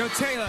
Yo, Taylor.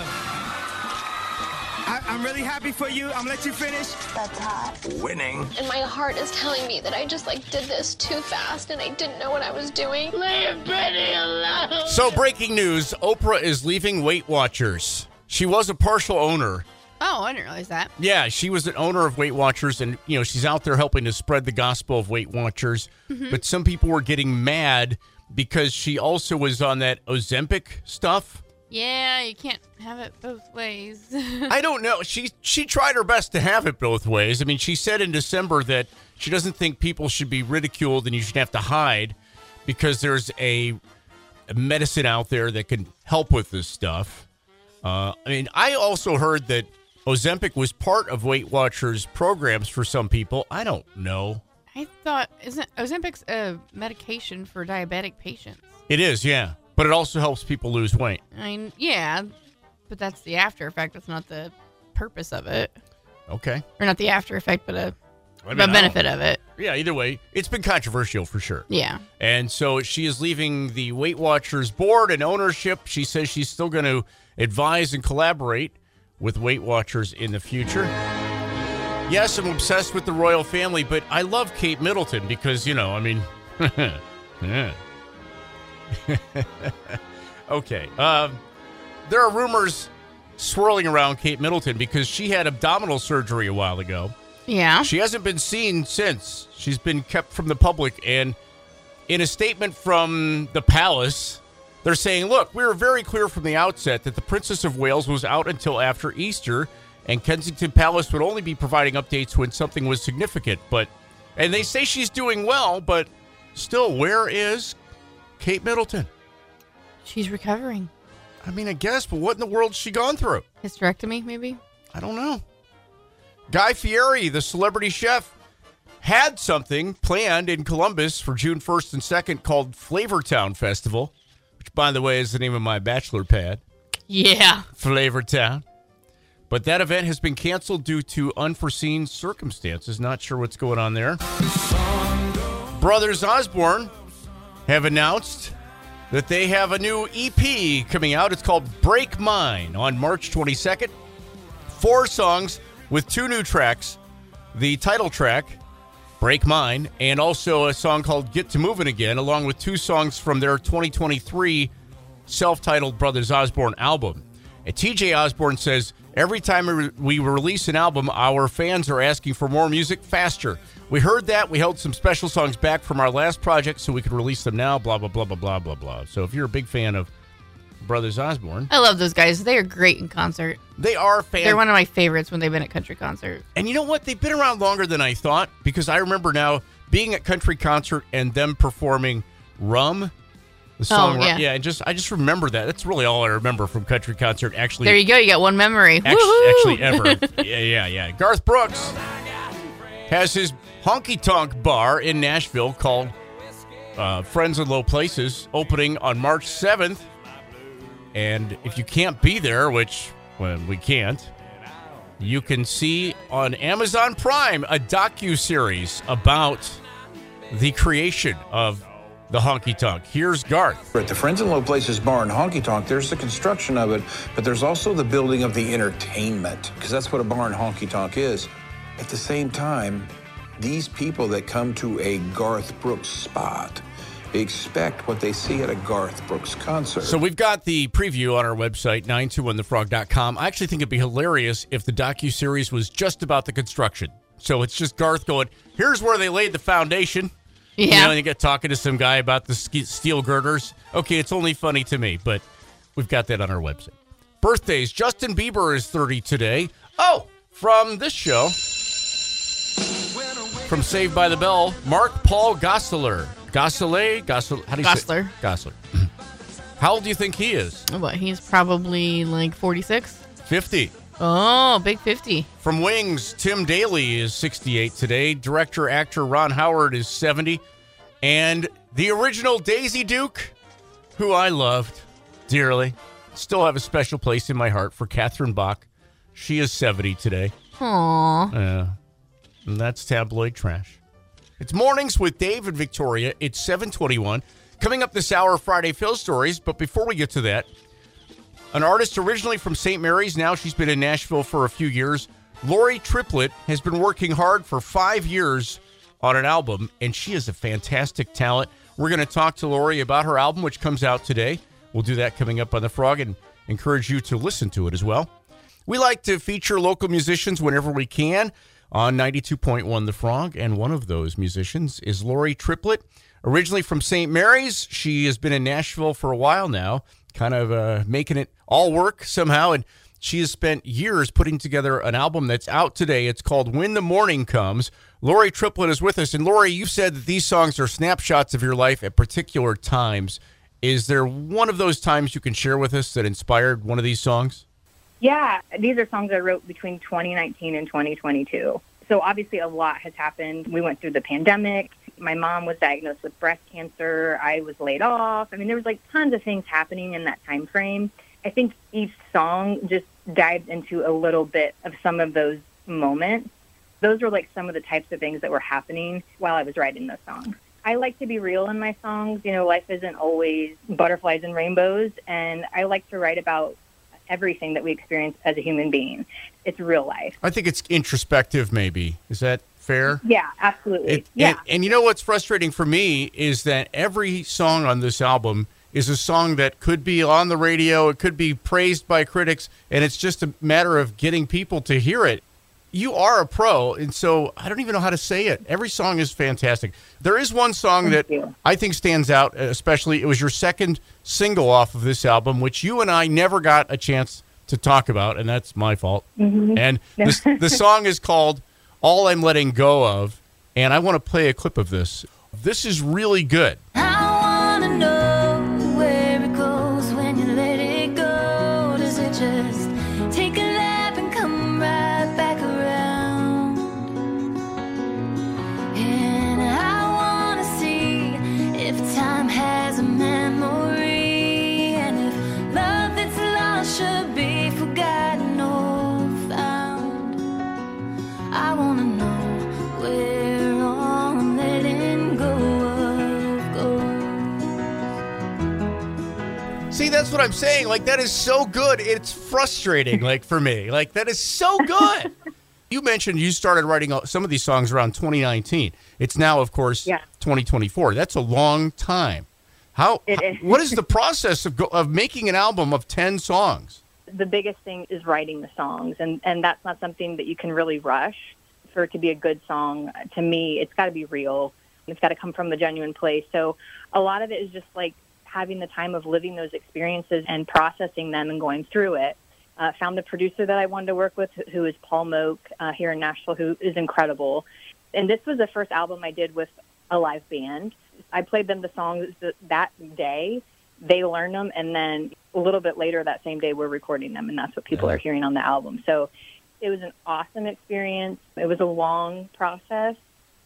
I, I'm really happy for you. I'm gonna let you finish. That's hot. Winning. And my heart is telling me that I just like did this too fast and I didn't know what I was doing. Leave Benny alone. So, breaking news Oprah is leaving Weight Watchers. She was a partial owner. Oh, I didn't realize that. Yeah, she was an owner of Weight Watchers, and you know she's out there helping to spread the gospel of Weight Watchers. Mm-hmm. But some people were getting mad because she also was on that Ozempic stuff. Yeah, you can't have it both ways. I don't know. She she tried her best to have it both ways. I mean, she said in December that she doesn't think people should be ridiculed and you should have to hide because there's a, a medicine out there that can help with this stuff. Uh, I mean, I also heard that Ozempic was part of Weight Watchers programs for some people. I don't know. I thought isn't Ozempic's a medication for diabetic patients? It is, yeah, but it also helps people lose weight. I mean, yeah, but that's the after effect. That's not the purpose of it, Okay. or not the after effect, but a I mean, the benefit of it. Yeah, either way, it's been controversial for sure. Yeah. And so she is leaving the Weight Watchers board and ownership. She says she's still going to advise and collaborate with Weight Watchers in the future. Yes, I'm obsessed with the royal family, but I love Kate Middleton because, you know, I mean, yeah. okay. Um, there are rumors swirling around Kate Middleton because she had abdominal surgery a while ago. Yeah. She hasn't been seen since. She's been kept from the public. And in a statement from the palace, they're saying, look, we were very clear from the outset that the Princess of Wales was out until after Easter, and Kensington Palace would only be providing updates when something was significant. But, and they say she's doing well, but still, where is Kate Middleton? She's recovering. I mean, I guess, but what in the world's she gone through? Hysterectomy, maybe. I don't know. Guy Fieri, the celebrity chef, had something planned in Columbus for June 1st and 2nd called Flavortown Festival, which, by the way, is the name of my bachelor pad, Yeah. Flavortown. But that event has been canceled due to unforeseen circumstances. Not sure what's going on there. Brothers Osborne have announced that they have a new EP coming out. It's called Break Mine on March 22nd. Four songs with two new tracks the title track, Break Mine, and also a song called Get to Moving Again, along with two songs from their 2023 self titled Brothers Osborne album. And TJ Osborne says, Every time we we release an album, our fans are asking for more music faster. We heard that. We held some special songs back from our last project so we could release them now, blah, blah, blah, blah, blah, blah, blah. So if you're a big fan of Brothers Osborne, I love those guys. They are great in concert. they are fans. They're one of my favorites when they've been at country concert. And you know what? They've been around longer than I thought because I remember now being at country concert and them performing "Rum," the oh, song. Oh, yeah. yeah, and just I just remember that. That's really all I remember from country concert. Actually, There you go. You got one memory. Act- Woohoo! actually ever. yeah, yeah, yeah. Garth Brooks has his honky tonk bar in Nashville called uh, Friends in Low Places, opening on March 7th. And if you can't be there, which well, we can't, you can see on Amazon Prime a docu series about the creation of the honky tonk. Here's Garth. At the Friends in Low Places Bar and Honky Tonk, there's the construction of it, but there's also the building of the entertainment, because that's what a bar and honky tonk is. At the same time, these people that come to a Garth Brooks spot expect what they see at a Garth Brooks concert. So we've got the preview on our website, 921thefrog.com. I actually think it'd be hilarious if the docu-series was just about the construction. So it's just Garth going, here's where they laid the foundation. You Yeah. know, and you get talking to some guy about the steel girders. Okay, it's only funny to me, but we've got that on our website. Birthdays. Justin Bieber is 30 today. Oh, from this show, from Saved by the Bell, Mark Paul Gosselaar. Gosselaar? Gosselaar? How do you Gosselaar. say Gosselaar. How old do you think he is? Oh, what? He's probably like 46. 50. Oh, big 50. From Wings, Tim Daly is 68 today. Director actor Ron Howard is 70. And the original Daisy Duke, who I loved dearly, still have a special place in my heart for Catherine Bach. She is 70 today. Aw. Yeah. And that's tabloid trash. It's mornings with Dave and Victoria. It's 721. Coming up this hour, Friday Fail stories. But before we get to that, An artist originally from St. Mary's, now she's been in Nashville for a few years. Lori Triplett has been working hard for five years on an album, and she is a fantastic talent. We're going to talk to Lori about her album, which comes out today. We'll do that coming up on The Frog and encourage you to listen to it as well. We like to feature local musicians whenever we can on 92.1 The Frog, and one of those musicians is Lori Triplett. Originally from St. Mary's, she has been in Nashville for a while now, kind of uh, making it all work somehow. And she has spent years putting together an album that's out today. It's called When the Morning Comes. Lori Triplett is with us. And Lori, you've said that these songs are snapshots of your life at particular times. Is there one of those times you can share with us that inspired one of these songs? Yeah, these are songs I wrote between 2019 and 2022. So obviously a lot has happened. We went through the pandemic. My mom was diagnosed with breast cancer. I was laid off. I mean, there was like tons of things happening in that time frame. I think each song just dived into a little bit of some of those moments. Those were like some of the types of things that were happening while I was writing those songs. I like to be real in my songs. You know, life isn't always butterflies and rainbows, and I like to write about everything that we experience as a human being. It's real life. I think it's introspective, maybe. Is that fair? Yeah, absolutely. It, yeah. And, and you know what's frustrating for me is that every song on this album is a song that could be on the radio, it could be praised by critics, and it's just a matter of getting people to hear it. You are a pro, and so I don't even know how to say it. Every song is fantastic. There is one song Thank that you. I think stands out, especially it was your second single off of this album, which you and I never got a chance to talk about, and that's my fault. Mm-hmm. And the, the song is called All I'm Letting Go of, and I want to play a clip of this. This is really good. I wanna know where it goes when you let it go. Does it just what I'm saying. Like, that is so good. It's frustrating, like, for me. Like, that is so good. you mentioned you started writing some of these songs around 2019. It's now, of course, Yeah. 2024. That's a long time. How, It is. what is the process of, go, of making an album of 10 songs? the biggest thing is writing the songs and and that's not something that you can really rush for it to be a good song to me it's got to be real it's got to come from a genuine place so a lot of it is just like having the time of living those experiences and processing them and going through it. Uh, found the producer that i wanted to work with who is paul moak uh, here in nashville who is incredible. And this was the first album i did with a live band. I played them the songs that day. They learn them and then a little bit later that same day we're recording them and that's what people are hearing on the album. So it was an awesome experience. It was a long process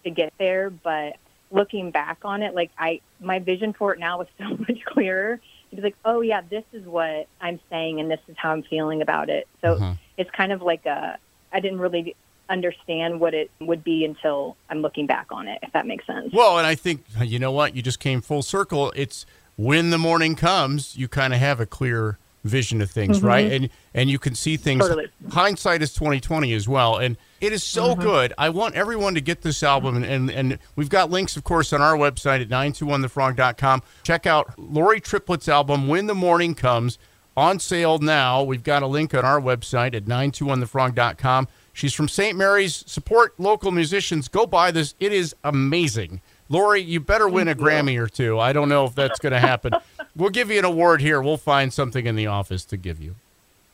to get there but looking back on it like i my vision for it now is so much clearer it's like oh yeah this is what i'm saying and this is how i'm feeling about it so Mhm. it's kind of like a i didn't really understand what it would be until i'm looking back on it if that makes sense Well, and I think, you know what? You just came full circle. It's when the morning comes, you kind of have a clear vision of things, right? Mm-hmm. And and you can see things. Totally. Hindsight is twenty twenty as well, and it is so mm-hmm. good. I want everyone to get this album, and, and and we've got links, of course, on our website at 921thefrog.com. Check out Lori Triplett's album "When the Morning Comes." On sale now. We've got a link on our website at 921thefrog.com. She's from St. Mary's. Support local musicians. Go buy this. It is amazing. Lori, you better win a Grammy or two. I don't know if that's going to happen. we'll give you an award here. We'll find something in the office to give you.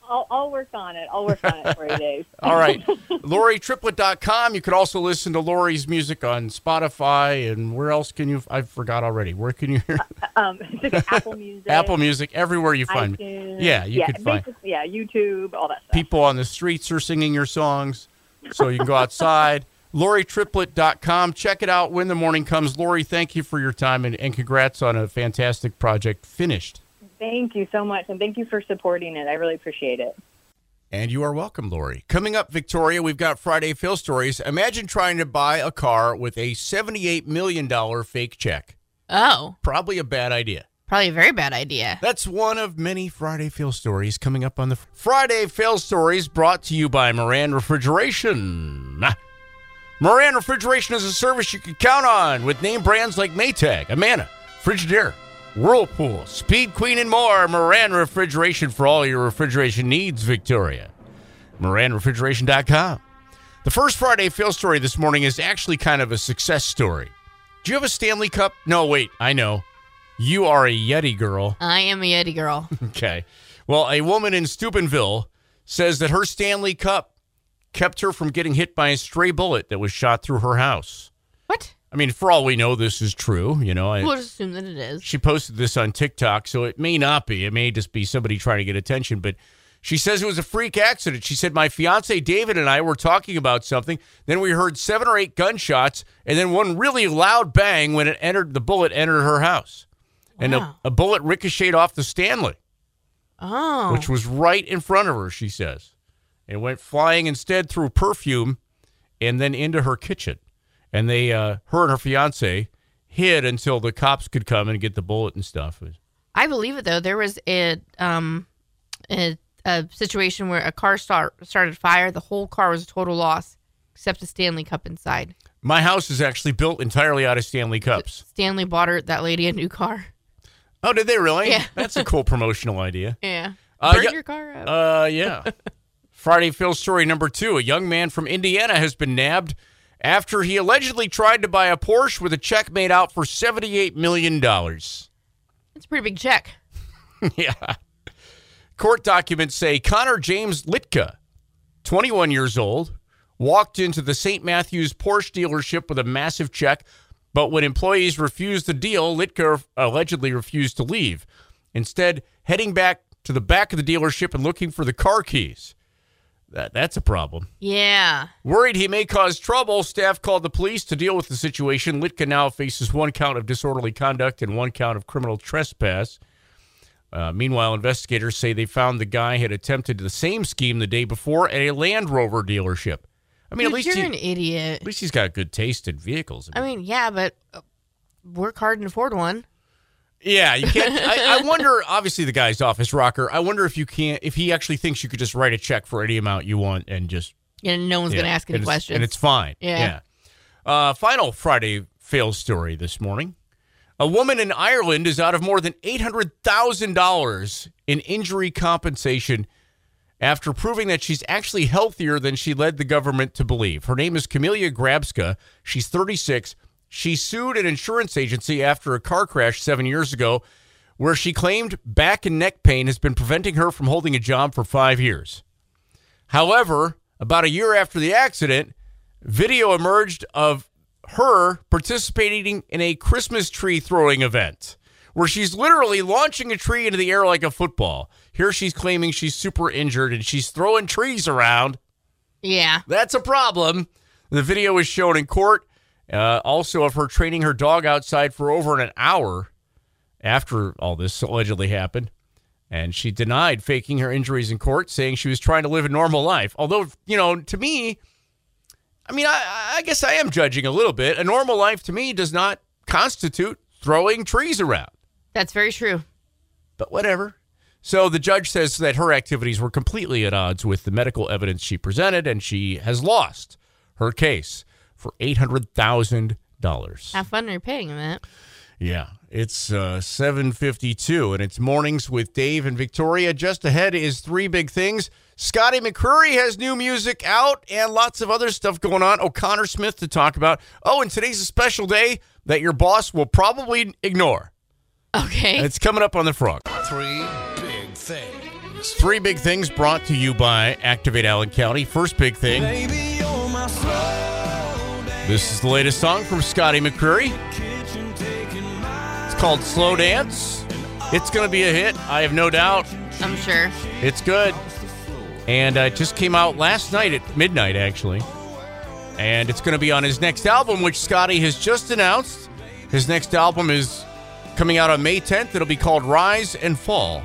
I'll, I'll work on it i'll work on it for you dave All right. LoriTriplett.com. You could also listen to Lori's music on Spotify. And where else can you? I forgot already. Where can you hear? um, Apple Music, Apple Music, everywhere you find me. Yeah, you yeah, could find yeah, YouTube, all that stuff. people on the streets are singing your songs. So you can go outside. LoriTriplett.com. Check it out when the morning comes. Lori, thank you for your time and, and congrats on a fantastic project finished. Thank you so much, and thank you for supporting it. I really appreciate it. And you are welcome, Lori. Coming up, Victoria, we've got Friday Fail stories. Imagine trying to buy a car with a $78 million fake check. Oh, Probably a bad idea. Probably a very bad idea. That's one of many Friday Fail Stories coming up on the Friday Fail Stories brought to you by Moran Refrigeration. Moran Refrigeration is a service you can count on with name brands like Maytag, Amana, Frigidaire, Whirlpool, Speed Queen, and more. Moran Refrigeration for all your refrigeration needs, Victoria. MoranRefrigeration.com. The first Friday Fail Story this morning is actually kind of a success story. Do you have a Stanley Cup? No, wait, I know. You are a Yeti girl. I am a Yeti girl. Okay. Well, a woman in Steubenville says that her Stanley Cup kept her from getting hit by a stray bullet that was shot through her house. What? I mean, for all we know, this is true. You know, I, We'll assume that it is. she posted this on TikTok, so it may not be. It may just be somebody trying to get attention. But she says it was a freak accident. She said, My fiance David and I were talking about something. Then we heard seven or eight gunshots, and then one really loud bang when it entered, the bullet entered her house. And a, a bullet ricocheted off the Stanley Oh. which was right in front of her, she says. It went flying instead through perfume and then into her kitchen. And they, uh, her and her fiance, hid until the cops could come and get the bullet and stuff. I believe it though. There was a um a, a situation where a car start, started fire. The whole car was a total loss, except a Stanley Cup inside. My house is actually built entirely out of Stanley cups. Stanley bought her that lady a new car. Oh, did they really? Yeah. That's a cool promotional idea. Yeah. Uh, Burn yeah- your car up. Uh, yeah. Friday Fail story number two. A young man from Indiana has been nabbed after he allegedly tried to buy a Porsche with a check made out for $78 million. That's a pretty big check. yeah. Court documents say Connor James Litka, 21 years old, walked into the St. Matthews Porsche dealership with a massive check, but when employees refused the deal, Litka allegedly refused to leave, instead, heading back to the back of the dealership and looking for the car keys. That, that's a problem. Yeah. Worried he may cause trouble, staff called the police to deal with the situation. Litka now faces one count of disorderly conduct and one count of criminal trespass. Uh, meanwhile, investigators say they found the guy had attempted the same scheme the day before at a Land Rover dealership. I mean, Dude, at least you're he, an idiot. at least he's got good taste in vehicles. I mean, yeah, but work hard and afford one. Yeah, you can't. I, I wonder. Obviously, the guy's office rocker. I wonder if you can't. If he actually thinks you could just write a check for any amount you want and just And no one's Yeah, going to ask any and questions. And it's fine. Yeah. Yeah. Uh, final Friday fail story this morning. A woman in Ireland is out of more than $800,000 in injury compensation after proving that she's actually healthier than she led the government to believe. Her name is Camelia Grabska. She's 36. She sued an insurance agency after a car crash seven years ago where she claimed back and neck pain has been preventing her from holding a job for five years. However, about a year after the accident, video emerged of her participating in a Christmas tree throwing event where she's literally launching a tree into the air like a football. Here she's claiming she's super injured and she's throwing trees around. yeah. That's a problem. The video was shown in court, uh, also of her training her dog outside for over an hour after all this allegedly happened. And she denied faking her injuries in court, saying she was trying to live a normal life. Although, you know, to me, I mean, I, I guess I am judging a little bit. A normal life to me does not constitute throwing trees around That's very true. but whatever. So the judge says that her activities were completely at odds with the medical evidence she presented, and she has lost her case for eight hundred thousand dollars. Have fun repaying that. Yeah, it's uh, seven fifty-two, and it's mornings with Dave and Victoria. Just ahead is three big things. Scotty McCreery has new music out, and lots of other stuff going on. O'Connor Smith to talk about. Oh, and today's a special day that your boss will probably ignore. Okay. It's coming up on the frog. Three big things. Three big things brought to you by Activate Allen County. First big thing. This is the latest song from Scotty McCreery. It's called Slow Dance. It's going to be a hit, I have no doubt. I'm sure. It's good. And uh, it just came out last night at midnight, actually. And it's going to be on his next album, which Scotty has just announced. His next album is coming out on May 10th. It'll be called Rise and Fall.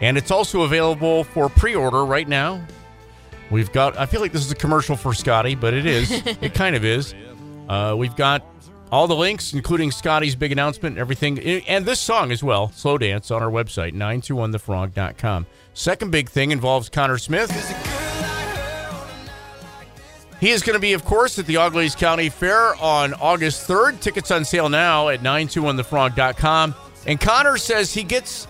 And it's also available for pre order right now. We've got, I feel like this is a commercial for Scotty, but it is. it kind of is. Uh, we've got All the links, including Scotty's big announcement, and everything, and this song as well, Slow Dance, on our website, 921thefrog.com. Second big thing involves Connor Smith. He is going to be, of course, at the Auglaize County Fair on August 3rd. Tickets on sale now at 921thefrog.com. And Connor says he gets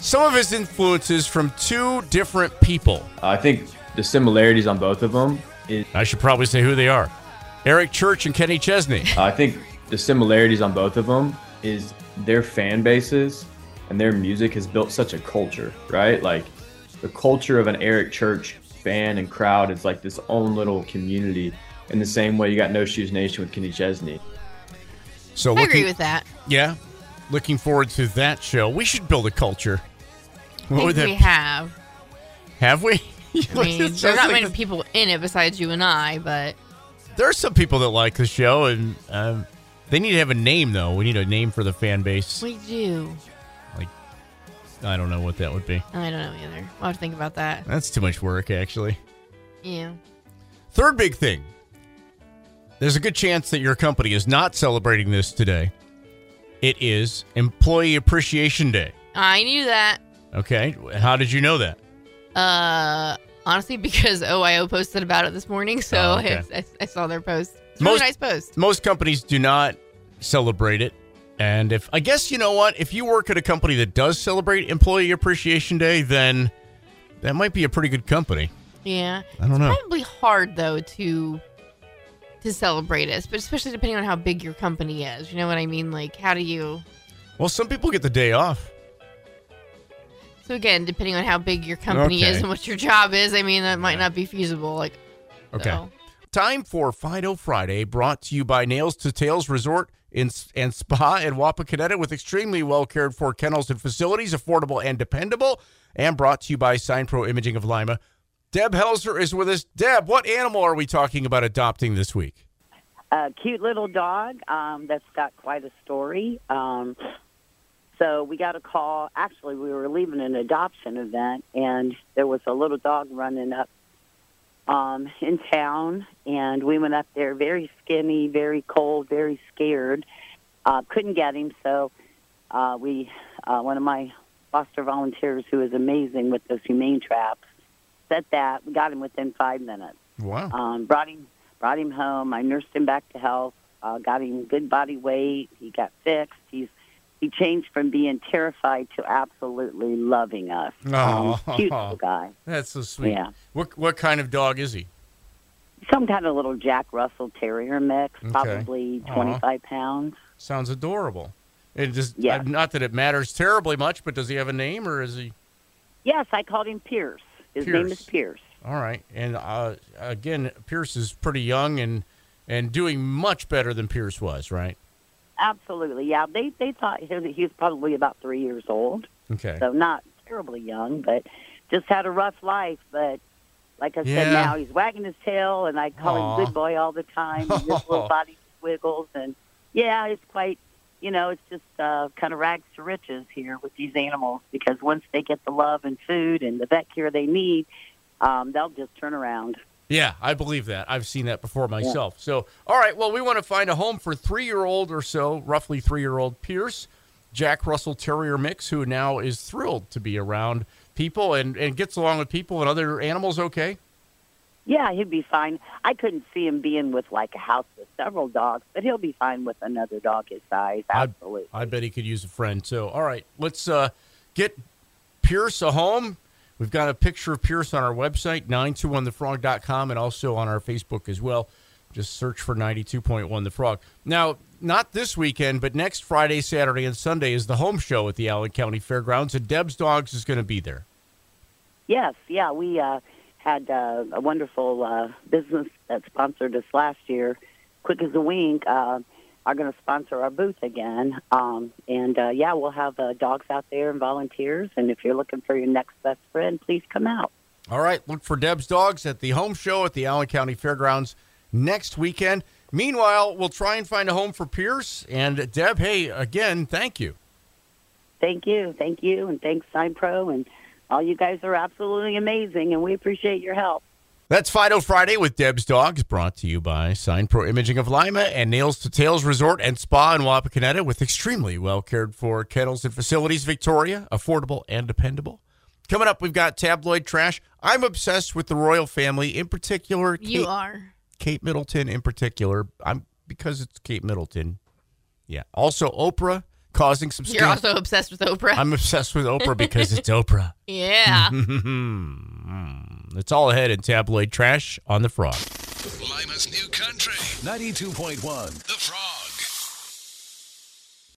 some of his influences from two different people. I think the similarities on both of them is. I should probably say who they are Eric Church and Kenny Chesney. I think the similarities on both of them is their fan bases and their music has built such a culture, right? Like the culture of an Eric Church fan and crowd is like this own little community. In the same way, you got No Shoes Nation with Kenny Chesney. So I agree with that. Yeah, looking forward to that show. We should build a culture. I What think would that we have. have we? I mean, there's not like many people in it besides you and I, but There are some people that like the show, and um, they need to have a name though. We need a name for the fan base. we do. Like, I don't know what that would be. I don't know either. I'll have to think about that. That's too much work, actually. Yeah. Third big thing. There's a good chance that your company is not celebrating this today. It is Employee Appreciation Day. I knew that. Okay, how did you know that? Uh, honestly, because OIO posted about it this morning, so Oh, okay. I, I, I saw their post. It's a really Most- nice post. Most companies do not celebrate it. And if I guess you know what, if you work at a company that does celebrate Employee Appreciation Day, then that might be a pretty good company. Yeah. I don't know. Probably hard though to to celebrate it, but especially depending on how big your company is. You know what I mean? Like, how do you? Well, some people get the day off. So again, depending on how big your company Okay. is and what your job is, I mean, that might not be feasible. Like, Okay. so. Time for Fido Friday, brought to you by Nails to Tails Resort in, and Spa in Wapakoneta with extremely well cared for kennels and facilities, affordable and dependable, and brought to you by Sign Pro Imaging of Lima. Deb Helzer is with us. Deb, what animal are we talking about adopting this week? a cute little dog um, that's got quite a story. Um, so we got a call. Actually, we were leaving an adoption event, and there was a little dog running up um, in town, and we went up there very skinny, very cold, very scared. Uh, couldn't get him, so uh, we uh, one of my foster volunteers, who is amazing with those humane traps, set that. We got him within five minutes Wow. um, brought him brought him home. I nursed him back to health. Uh, got him good body weight. He got fixed. He's he changed from being terrified to absolutely loving us. Um, cute little guy. That's so sweet. Yeah. What what kind of dog is he? Some kind of little Jack Russell Terrier mix, Okay. probably Aw. 25 pounds. Sounds adorable. It just Yeah. uh, not that it matters terribly much, but does he have a name or is he Yes, I called him Pierce. His name is Pierce. All right, and uh, again, Pierce is pretty young and and doing much better than Pierce was, right? Absolutely. Yeah, they they thought he was, he was probably about three years old. Okay. so not terribly young, but just had a rough life. But like I Yeah. said, now he's wagging his tail, and I call Aw. him good boy all the time. And his little body wiggles, and yeah, it's quite. You know, it's just uh, kind of rags to riches here with these animals because once they get the love and food and the vet care they need, um, they'll just turn around. Yeah, I believe that. I've seen that before myself. So, all right, well, we want to find a home for three-year-old or so, roughly three-year-old Pierce, Jack Russell Terrier mix, who now is thrilled to be around people and and gets along with people and other animals. Okay. Yeah, he'd be fine. I couldn't see him being with like a house with several dogs, but he'll be fine with another dog his size. Absolutely. I bet he could use a friend. So, all right, let's uh, get Pierce a home. We've got a picture of Pierce on our website, 921thefrog.com, and also on our Facebook as well. Just search for 92.1 The Frog. Now, not this weekend, but next Friday, Saturday, and Sunday is the home show at the Allen County Fairgrounds, and Deb's Dogs is going to be there. Yes, yeah, we uh, had uh, a wonderful uh, business that sponsored us last year. Quick as a wink, uh, are going to sponsor our booth again, um, and uh, yeah, we'll have uh, dogs out there and volunteers. And if you're looking for your next best friend, please come out. All right, look for Deb's Dogs at the home show at the Allen County Fairgrounds next weekend. Meanwhile, we'll try and find a home for Pierce. And Deb, hey, again, thank you. Thank you, thank you, and thanks Sign Pro, and all you guys are absolutely amazing, and we appreciate your help. That's Fido Friday with Deb's Dogs, brought to you by Sign Pro Imaging of Lima and Nails to Tails Resort and Spa in Wapakoneta with extremely well cared for kennels and facilities. Victoria, affordable and dependable. Coming up, we've got tabloid trash. I'm obsessed with the royal family, in particular. You Kate, are. Kate Middleton, in particular. I'm because it's Kate Middleton. Yeah. Also, Oprah causing some. You're also obsessed with Oprah. I'm obsessed with Oprah because it's Oprah. yeah. Hmm. It's all ahead in tabloid trash on the frog. Lima's new country. 92.1. The Frog.